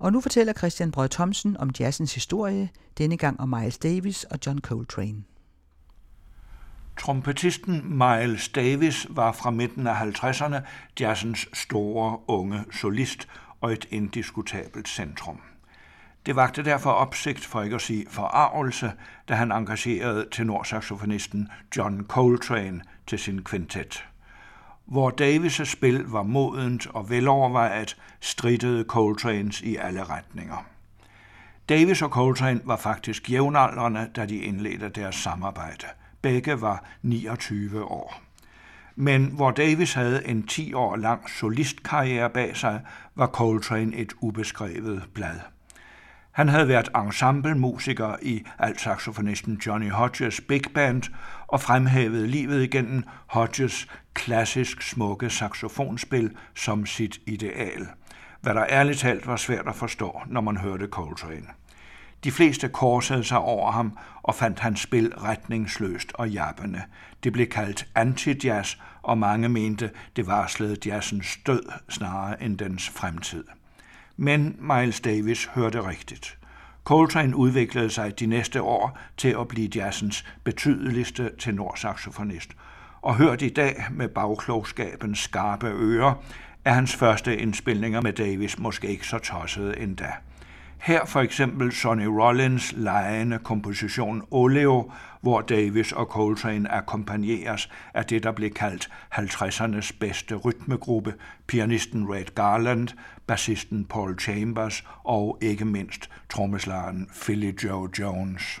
Og nu fortæller Christian Brød Thomsen om jazzens historie, denne gang om Miles Davis og John Coltrane. Trompetisten Miles Davis var fra midten af 50'erne jazzens store unge solist og et indiskutabelt centrum. Det vagte derfor opsigt, for ikke at sige forarvelse, da han engagerede tenorsaxofonisten John Coltrane til sin kvintet. Hvor Davis' spil var modent og velovervejet, strittede Coltranes i alle retninger. Davis og Coltrane var faktisk jævnaldrende, da de indledte deres samarbejde. Begge var 29 år. Men hvor Davis havde en 10 år lang solistkarriere bag sig, var Coltrane et ubeskrevet blad. Han havde været ensemblemusiker i altsaxofonisten Johnny Hodges Big Band og fremhævede livet igennem Hodges klassisk smukke saxofonspil som sit ideal, hvad der ærligt talt var svært at forstå, når man hørte Coltrane. De fleste korsede sig over ham og fandt hans spil retningsløst og jappende. Det blev kaldt anti-jazz, og mange mente, det varslede jazzens død snarere end dens fremtid. Men Miles Davis hørte rigtigt. Coltrane udviklede sig de næste år til at blive jazzens betydeligste tenorsaxofonist, og hørt i dag med bagklogskabens skarpe ører, er hans første indspilninger med Davis måske ikke så tossede endda. Her for eksempel Sonny Rollins lejende komposition Oleo, hvor Davis og Coltrane akkompagneres af det, der blev kaldt 50'ernes bedste rytmegruppe, pianisten Red Garland, bassisten Paul Chambers og ikke mindst trommeslageren Philly Joe Jones.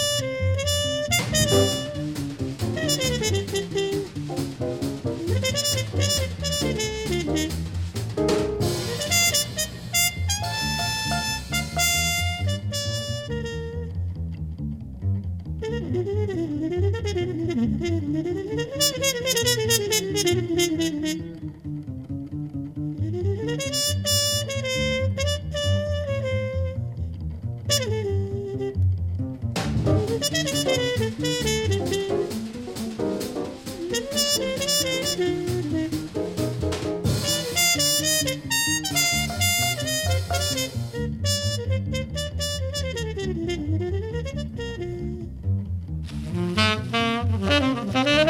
Mm-hmm.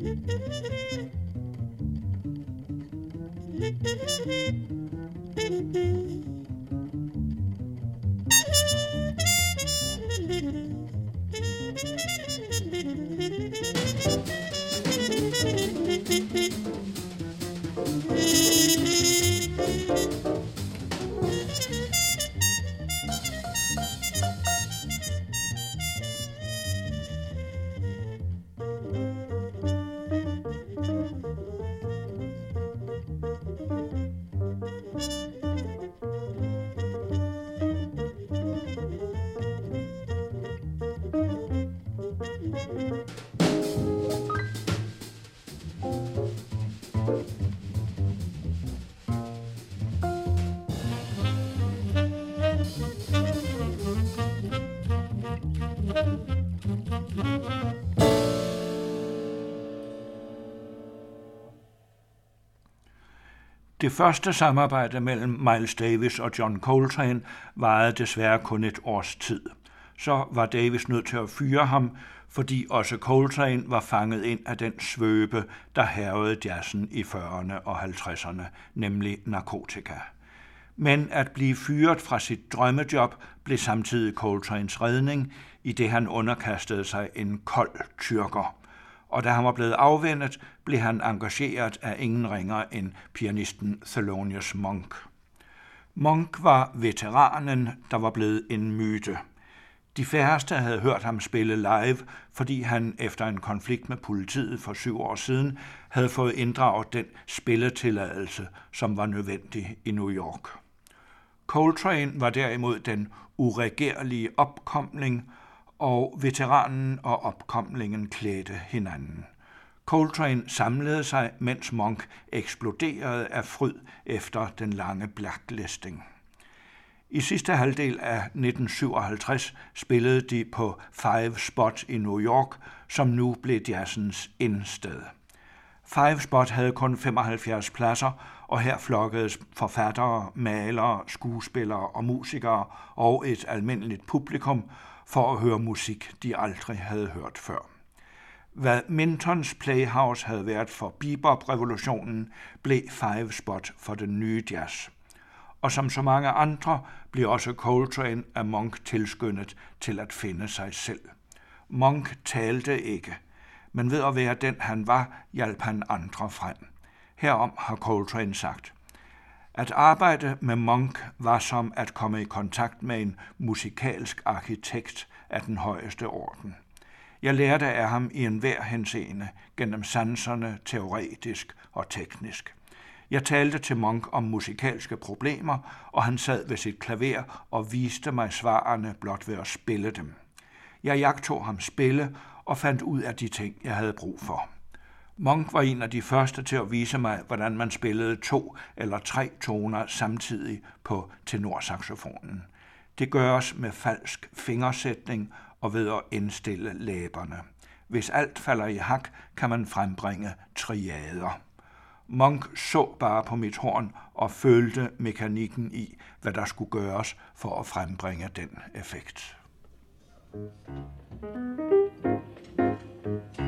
Thank you. Det første samarbejde mellem Miles Davis og John Coltrane varede desværre kun et års tid. Så var Davis nødt til at fyre ham, fordi også Coltrane var fanget ind af den svøbe, der hervede jazzen i 40'erne og 50'erne, nemlig narkotika. Men at blive fyret fra sit drømmejob blev samtidig Coltranes redning, i det han underkastede sig en kold tyrker – og da han var blevet afvendet, blev han engageret af ingen ringer end pianisten Thelonious Monk. Monk var veteranen, der var blevet en myte. De færreste havde hørt ham spille live, fordi han efter en konflikt med politiet for syv år siden havde fået inddraget den spilletilladelse, som var nødvendig i New York. Coltrane var derimod den uregerlige opkomling, og veteranen og opkomlingen klædte hinanden. Coltrane samlede sig, mens Monk eksploderede af fryd efter den lange blacklisting. I sidste halvdel af 1957 spillede de på Five Spot i New York, som nu blev jazzens indsted. Five Spot havde kun 75 pladser, og her flokkedes forfattere, malere, skuespillere og musikere og et almindeligt publikum, for at høre musik, de aldrig havde hørt før. Hvad Mintons Playhouse havde været for bebop-revolutionen, blev Five Spot for den nye jazz. Og som så mange andre blev også Coltrane af Monk tilskyndet til at finde sig selv. Monk talte ikke, men ved at være den han var, hjalp han andre frem. Herom har Coltrane sagt – at arbejde med Monk var som at komme i kontakt med en musikalsk arkitekt af den højeste orden. Jeg lærte af ham i enhver henseende, gennem sanserne, teoretisk og teknisk. Jeg talte til Monk om musikalske problemer, og han sad ved sit klaver og viste mig svarene blot ved at spille dem. Jeg jagtog ham spille og fandt ud af de ting, jeg havde brug for. Monk var en af de første til at vise mig, hvordan man spillede to eller tre toner samtidig på tenorsaxofonen. Det gøres med falsk fingersætning og ved at indstille læberne. Hvis alt falder i hak, kan man frembringe triader. Monk så bare på mit horn og følte mekanikken i, hvad der skulle gøres for at frembringe den effekt. thank you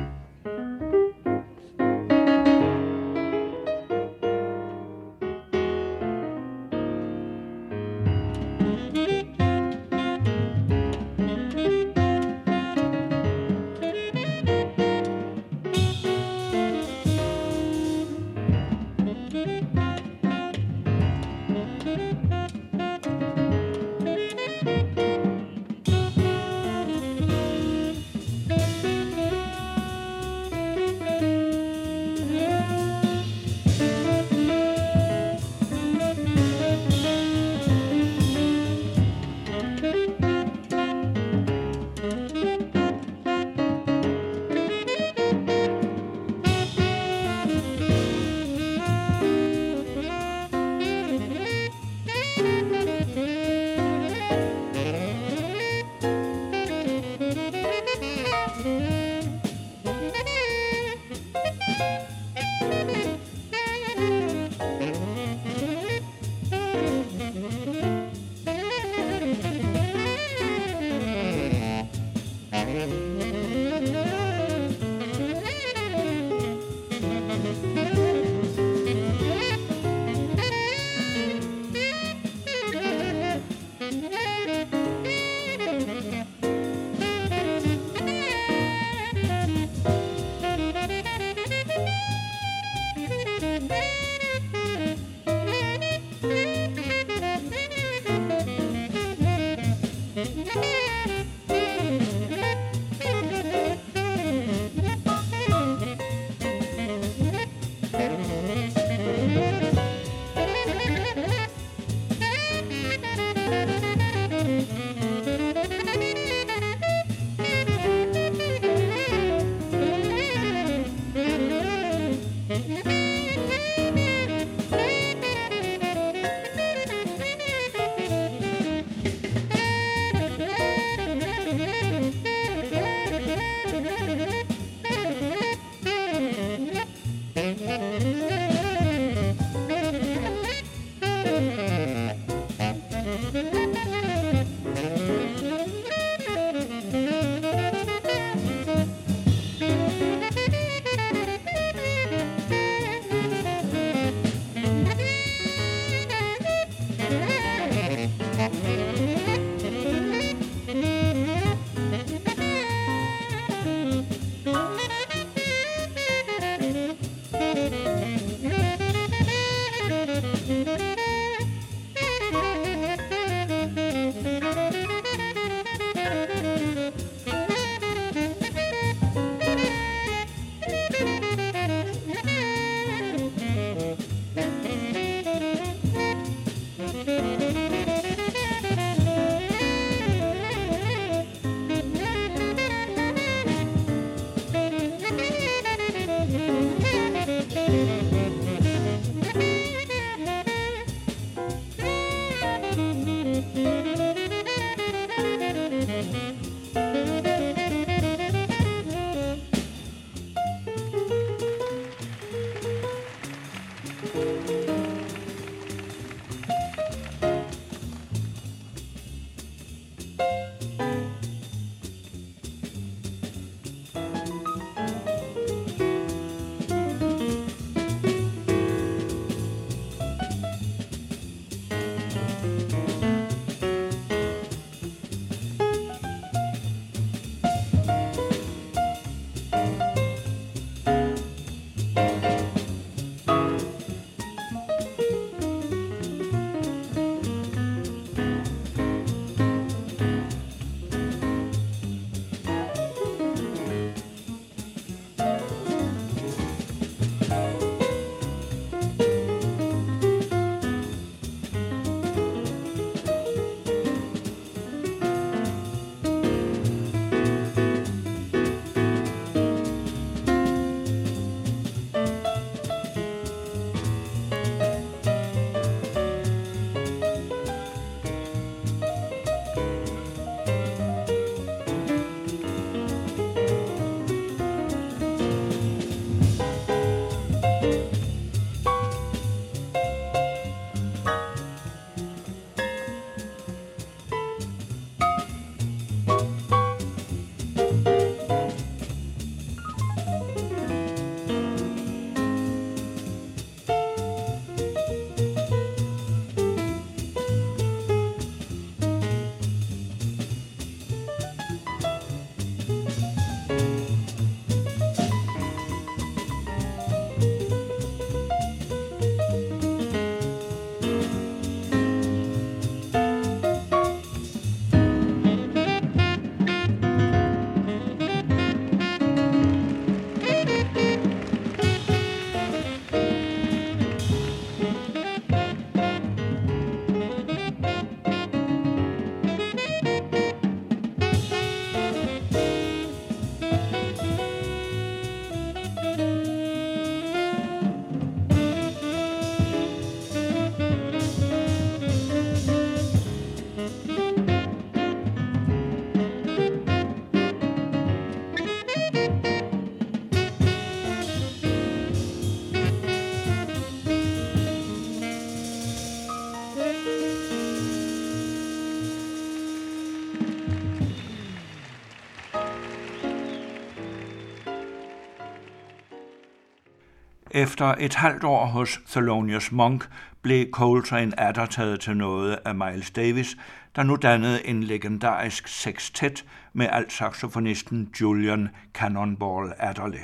Efter et halvt år hos Thelonious Monk blev Coltrane atter taget til noget af Miles Davis, der nu dannede en legendarisk sextet med altsaxofonisten Julian Cannonball Adderley.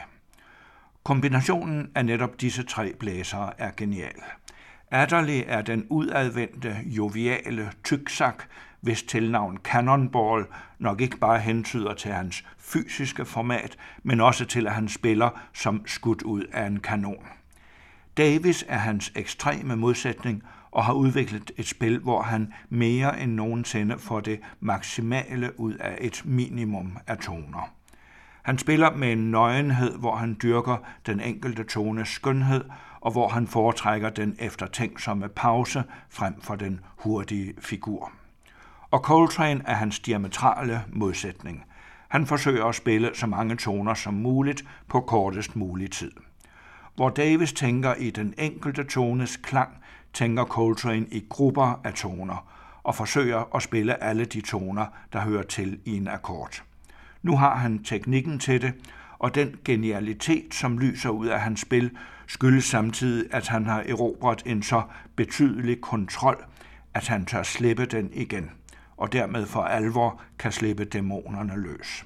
Kombinationen af netop disse tre blæsere er genial. Adderley er den udadvendte, joviale tyksak, hvis tilnavn Cannonball nok ikke bare hentyder til hans fysiske format, men også til, at han spiller som skudt ud af en kanon. Davis er hans ekstreme modsætning og har udviklet et spil, hvor han mere end nogensinde får det maksimale ud af et minimum af toner. Han spiller med en nøgenhed, hvor han dyrker den enkelte tones skønhed, og hvor han foretrækker den eftertænksomme pause frem for den hurtige figur og Coltrane er hans diametrale modsætning. Han forsøger at spille så mange toner som muligt på kortest mulig tid. Hvor Davis tænker i den enkelte tones klang, tænker Coltrane i grupper af toner og forsøger at spille alle de toner, der hører til i en akkord. Nu har han teknikken til det, og den genialitet, som lyser ud af hans spil, skyldes samtidig, at han har erobret en så betydelig kontrol at han tør slippe den igen, og dermed for alvor kan slippe dæmonerne løs.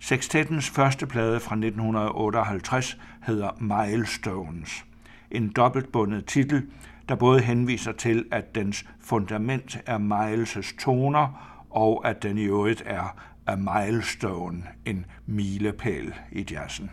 Sextettens første plade fra 1958 hedder Milestones, en dobbeltbundet titel, der både henviser til, at dens fundament er Miles' toner, og at den i øvrigt er a milestone, en milepæl i jazzen.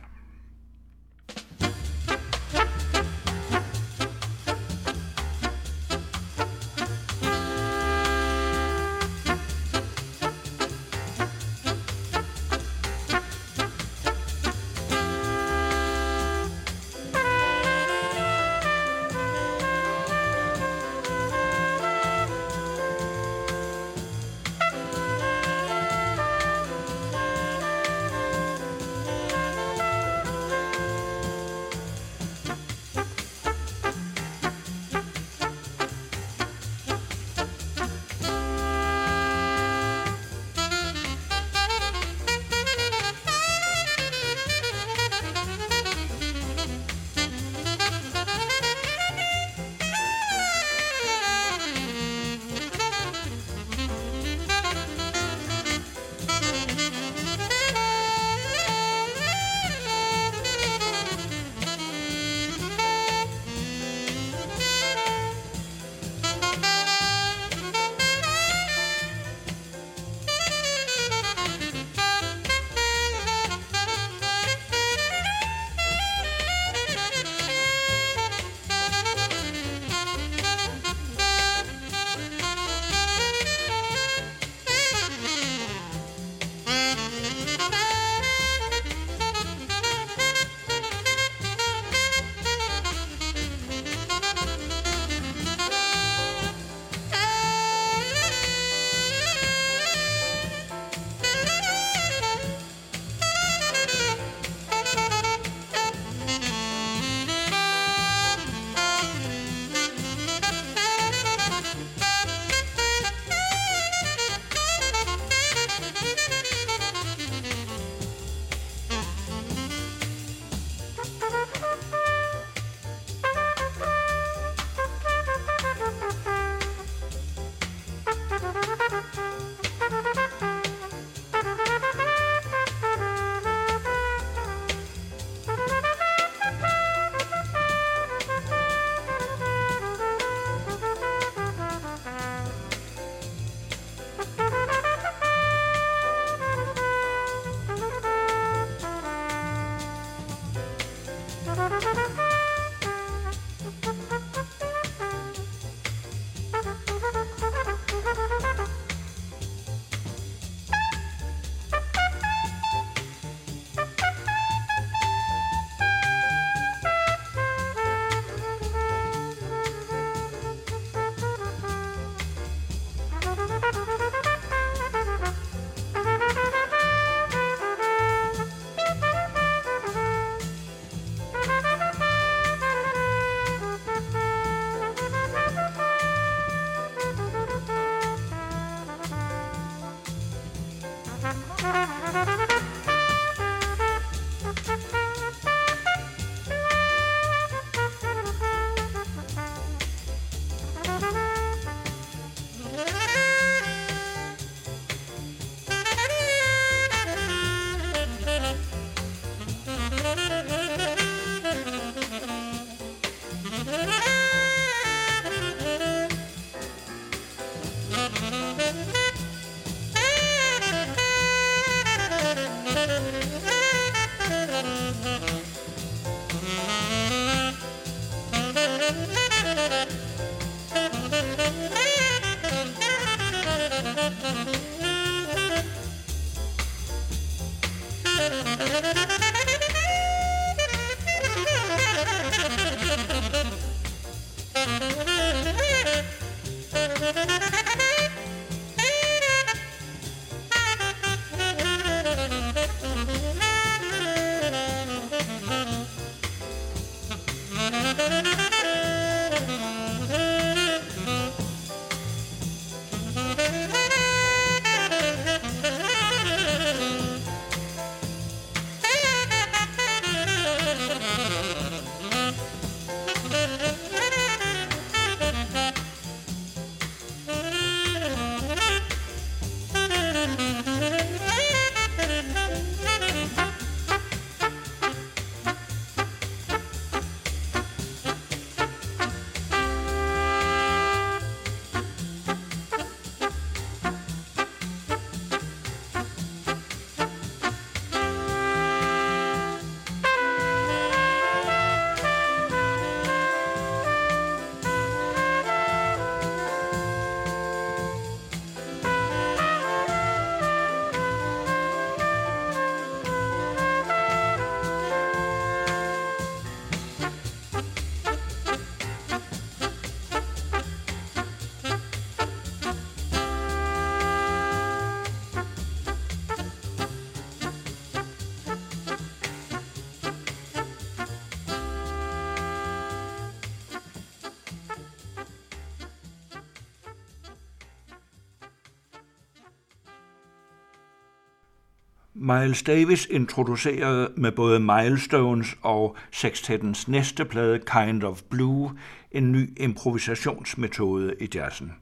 Miles Davis introducerede med både Milestones og sextettens næste plade Kind of Blue en ny improvisationsmetode i jazzen.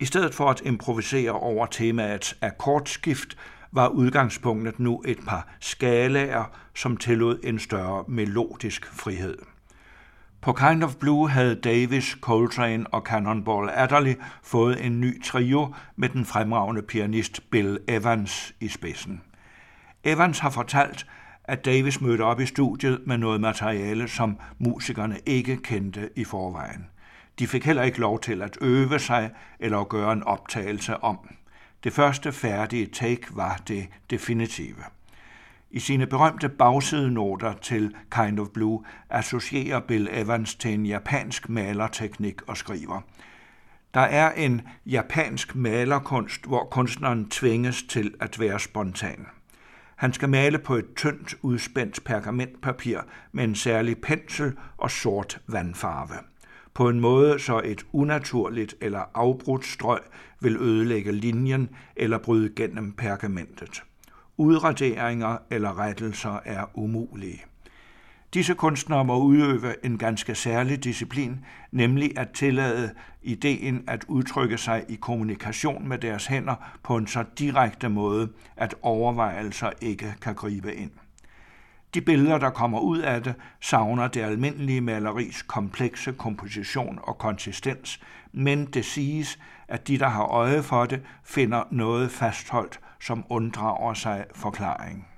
I stedet for at improvisere over temaets akkordskift, var udgangspunktet nu et par skalaer, som tillod en større melodisk frihed. På Kind of Blue havde Davis, Coltrane og Cannonball Adderley fået en ny trio med den fremragende pianist Bill Evans i spidsen. Evans har fortalt, at Davis mødte op i studiet med noget materiale, som musikerne ikke kendte i forvejen. De fik heller ikke lov til at øve sig eller at gøre en optagelse om. Det første færdige take var det definitive. I sine berømte bagsidenoter til Kind of Blue associerer Bill Evans til en japansk malerteknik og skriver – der er en japansk malerkunst, hvor kunstneren tvinges til at være spontan. Han skal male på et tyndt udspændt pergamentpapir med en særlig pensel og sort vandfarve. På en måde, så et unaturligt eller afbrudt strøg vil ødelægge linjen eller bryde gennem pergamentet. Udraderinger eller rettelser er umulige. Disse kunstnere må udøve en ganske særlig disciplin, nemlig at tillade ideen at udtrykke sig i kommunikation med deres hænder på en så direkte måde, at overvejelser ikke kan gribe ind. De billeder, der kommer ud af det, savner det almindelige maleris komplekse komposition og konsistens, men det siges, at de, der har øje for det, finder noget fastholdt, som unddrager sig forklaring.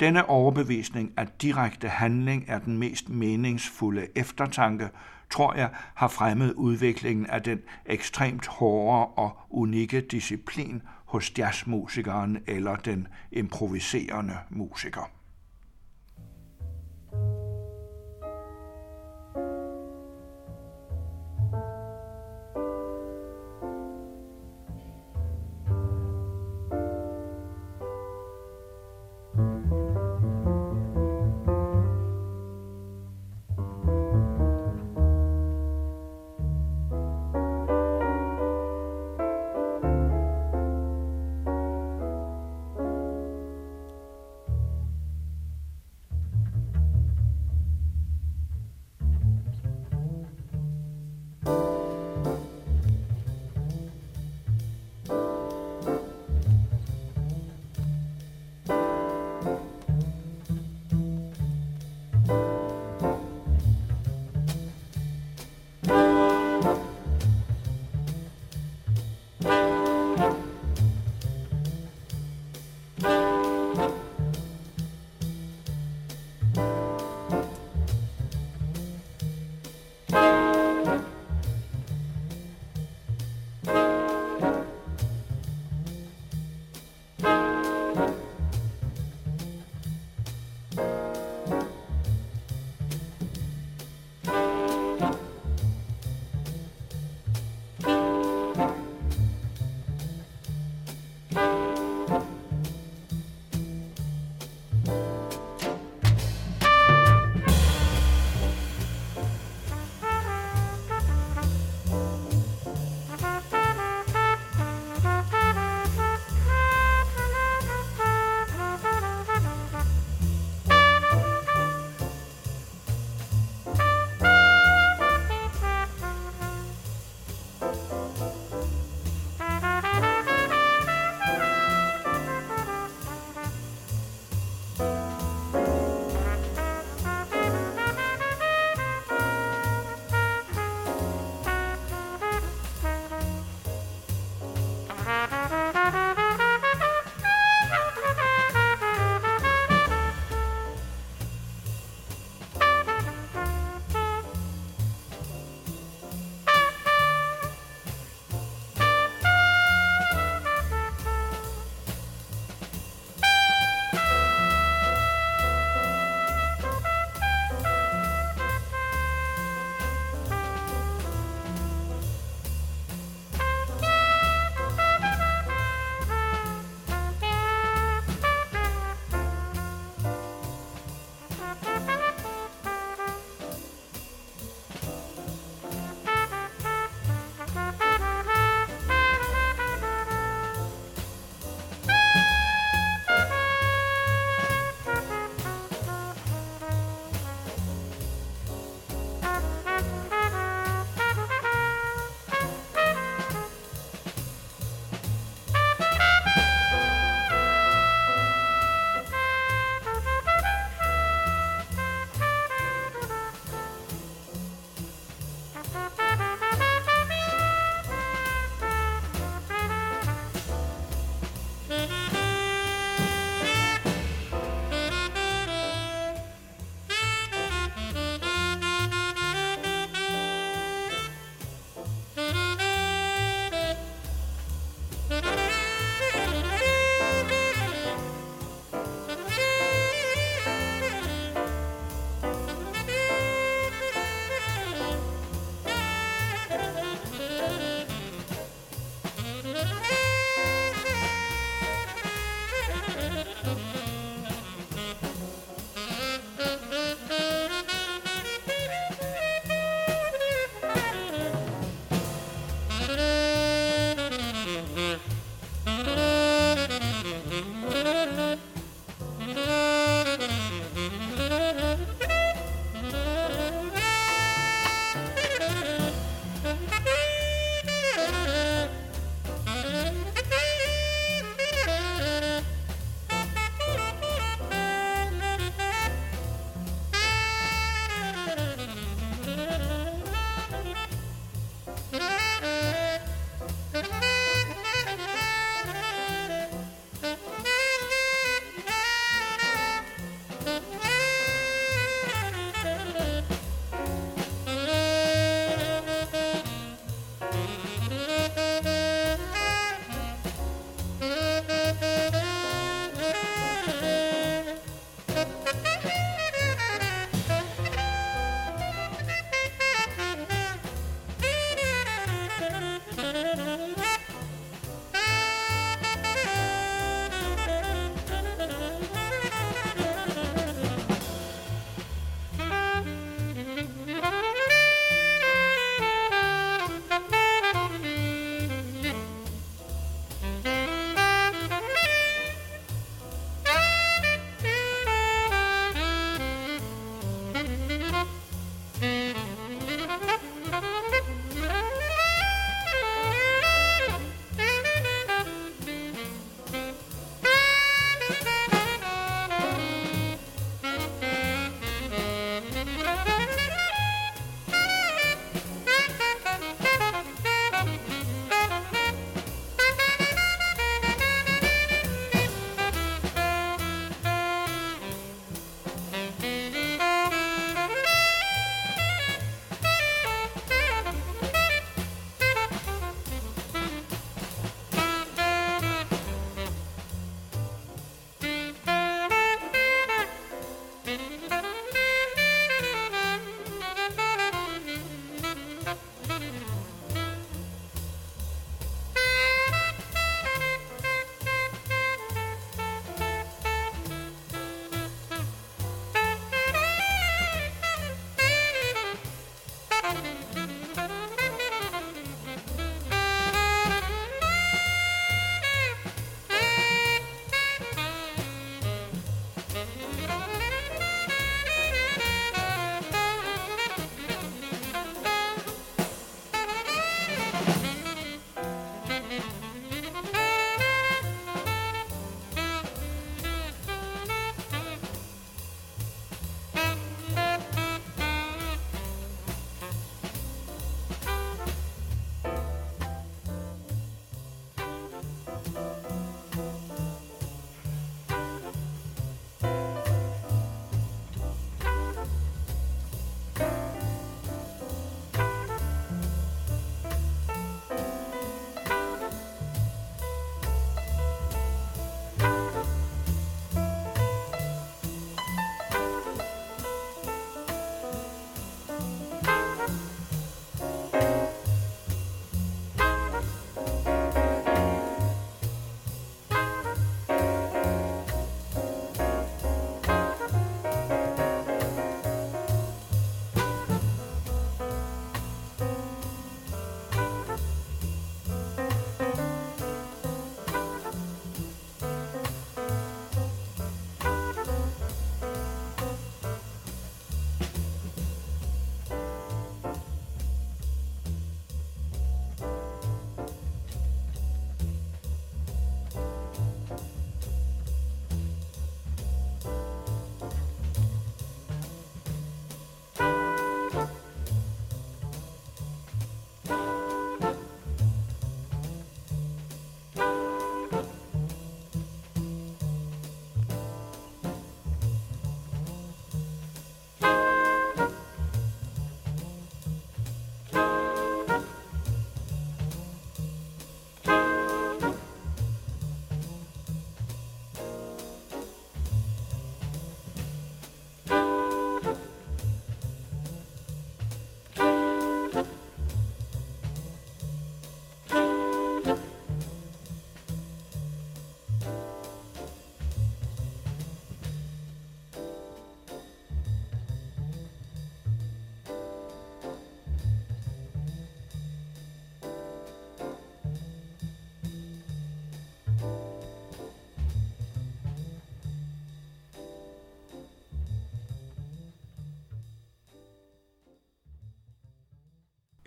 Denne overbevisning, at direkte handling er den mest meningsfulde eftertanke, tror jeg har fremmet udviklingen af den ekstremt hårde og unikke disciplin hos jazzmusikeren eller den improviserende musiker.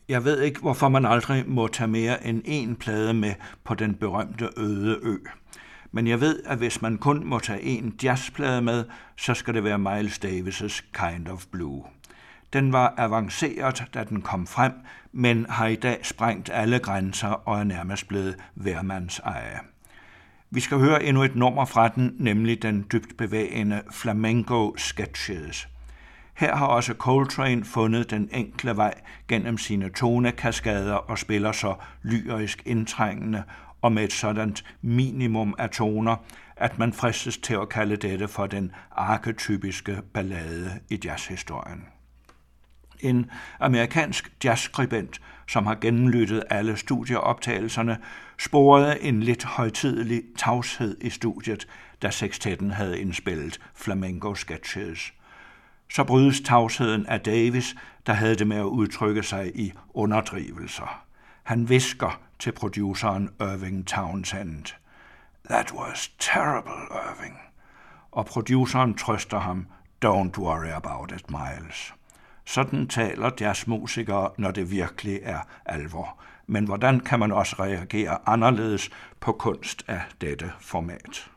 Jeg ved ikke, hvorfor man aldrig må tage mere end én plade med på den berømte øde ø. Men jeg ved, at hvis man kun må tage en jazzplade med, så skal det være Miles Davis' Kind of Blue. Den var avanceret, da den kom frem, men har i dag sprængt alle grænser og er nærmest blevet værmands eje. Vi skal høre endnu et nummer fra den, nemlig den dybt bevægende Flamenco Sketches. Her har også Coltrane fundet den enkle vej gennem sine tonekaskader og spiller så lyrisk indtrængende og med et sådan minimum af toner, at man fristes til at kalde dette for den arketypiske ballade i jazzhistorien. En amerikansk jazzskribent, som har gennemlyttet alle studieoptagelserne, sporede en lidt højtidelig tavshed i studiet, da sextetten havde indspillet flamenco sketches. Så brydes tavsheden af Davis, der havde det med at udtrykke sig i underdrivelser. Han visker til produceren Irving Townsend. That was terrible, Irving. Og produceren trøster ham, Don't worry about it, Miles. Sådan taler jazzmusikere, når det virkelig er alvor. Men hvordan kan man også reagere anderledes på kunst af dette format?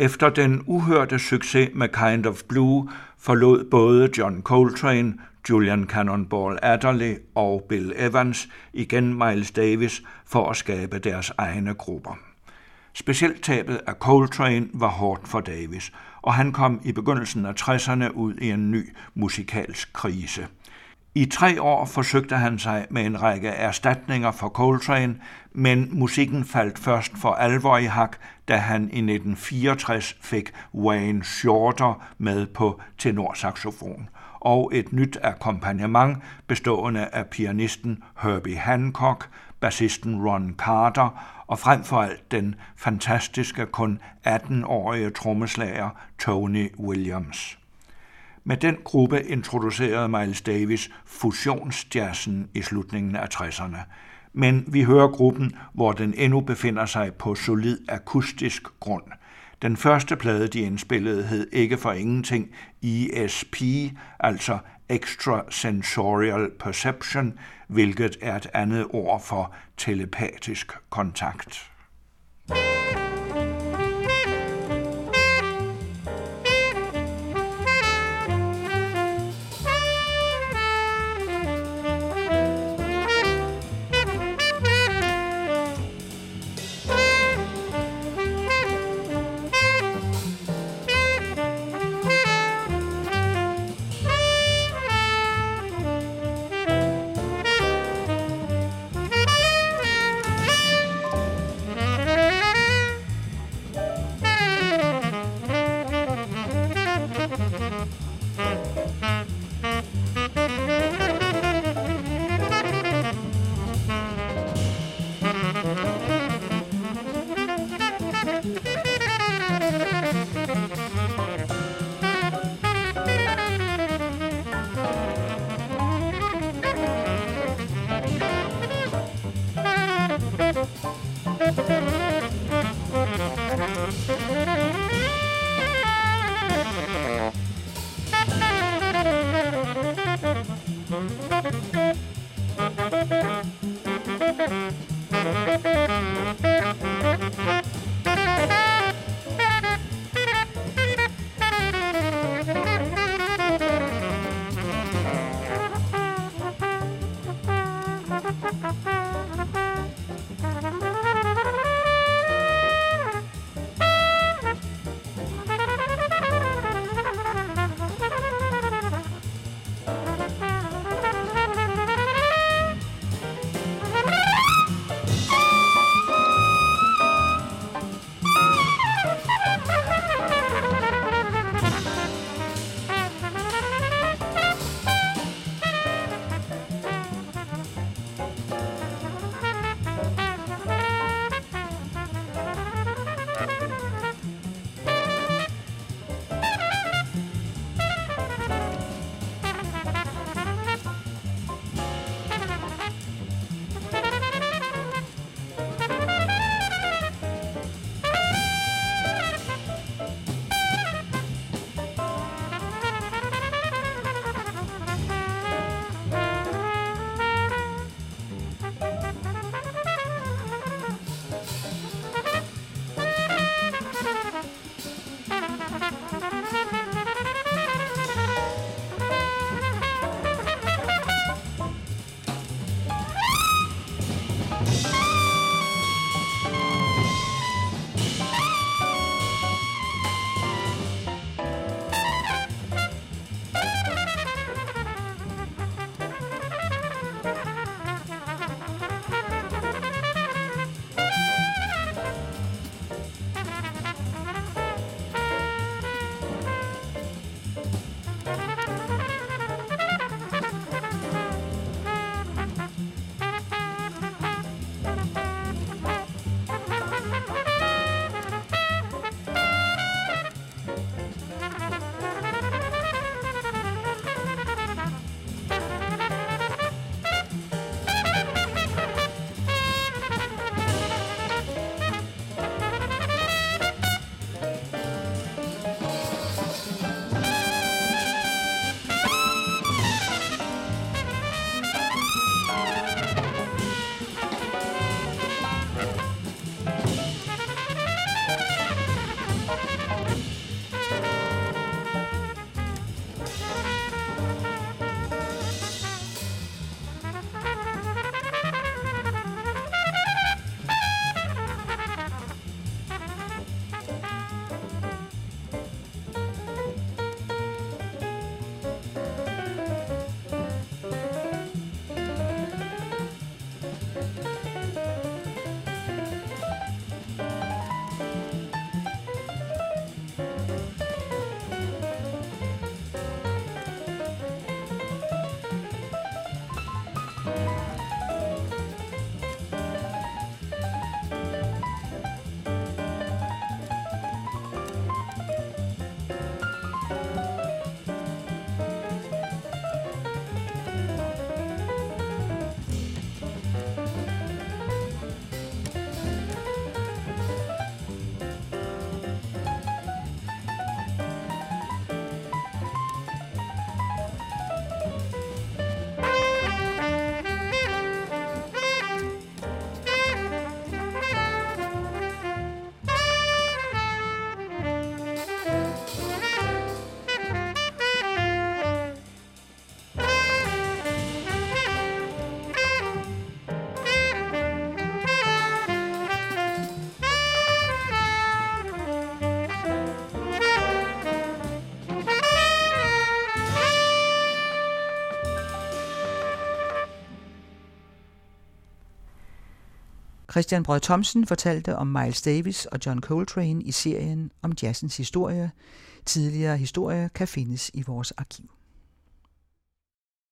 Efter den uhørte succes med Kind of Blue forlod både John Coltrane, Julian Cannonball Adderley og Bill Evans igen Miles Davis for at skabe deres egne grupper. Specielt tabet af Coltrane var hårdt for Davis, og han kom i begyndelsen af 60'erne ud i en ny musikalsk krise. I tre år forsøgte han sig med en række erstatninger for Coltrane, men musikken faldt først for alvor i hak, da han i 1964 fik Wayne Shorter med på tenorsaxofon og et nyt akkompagnement bestående af pianisten Herbie Hancock, bassisten Ron Carter og frem for alt den fantastiske kun 18-årige trommeslager Tony Williams. Med den gruppe introducerede Miles Davis fusionsjazzen i slutningen af 60'erne. Men vi hører gruppen, hvor den endnu befinder sig på solid akustisk grund. Den første plade, de indspillede, hed ikke for ingenting ESP, altså Extrasensorial Perception, hvilket er et andet ord for telepatisk kontakt. Christian Brød Thomsen fortalte om Miles Davis og John Coltrane i serien om jazzens historie. Tidligere historier kan findes i vores arkiv.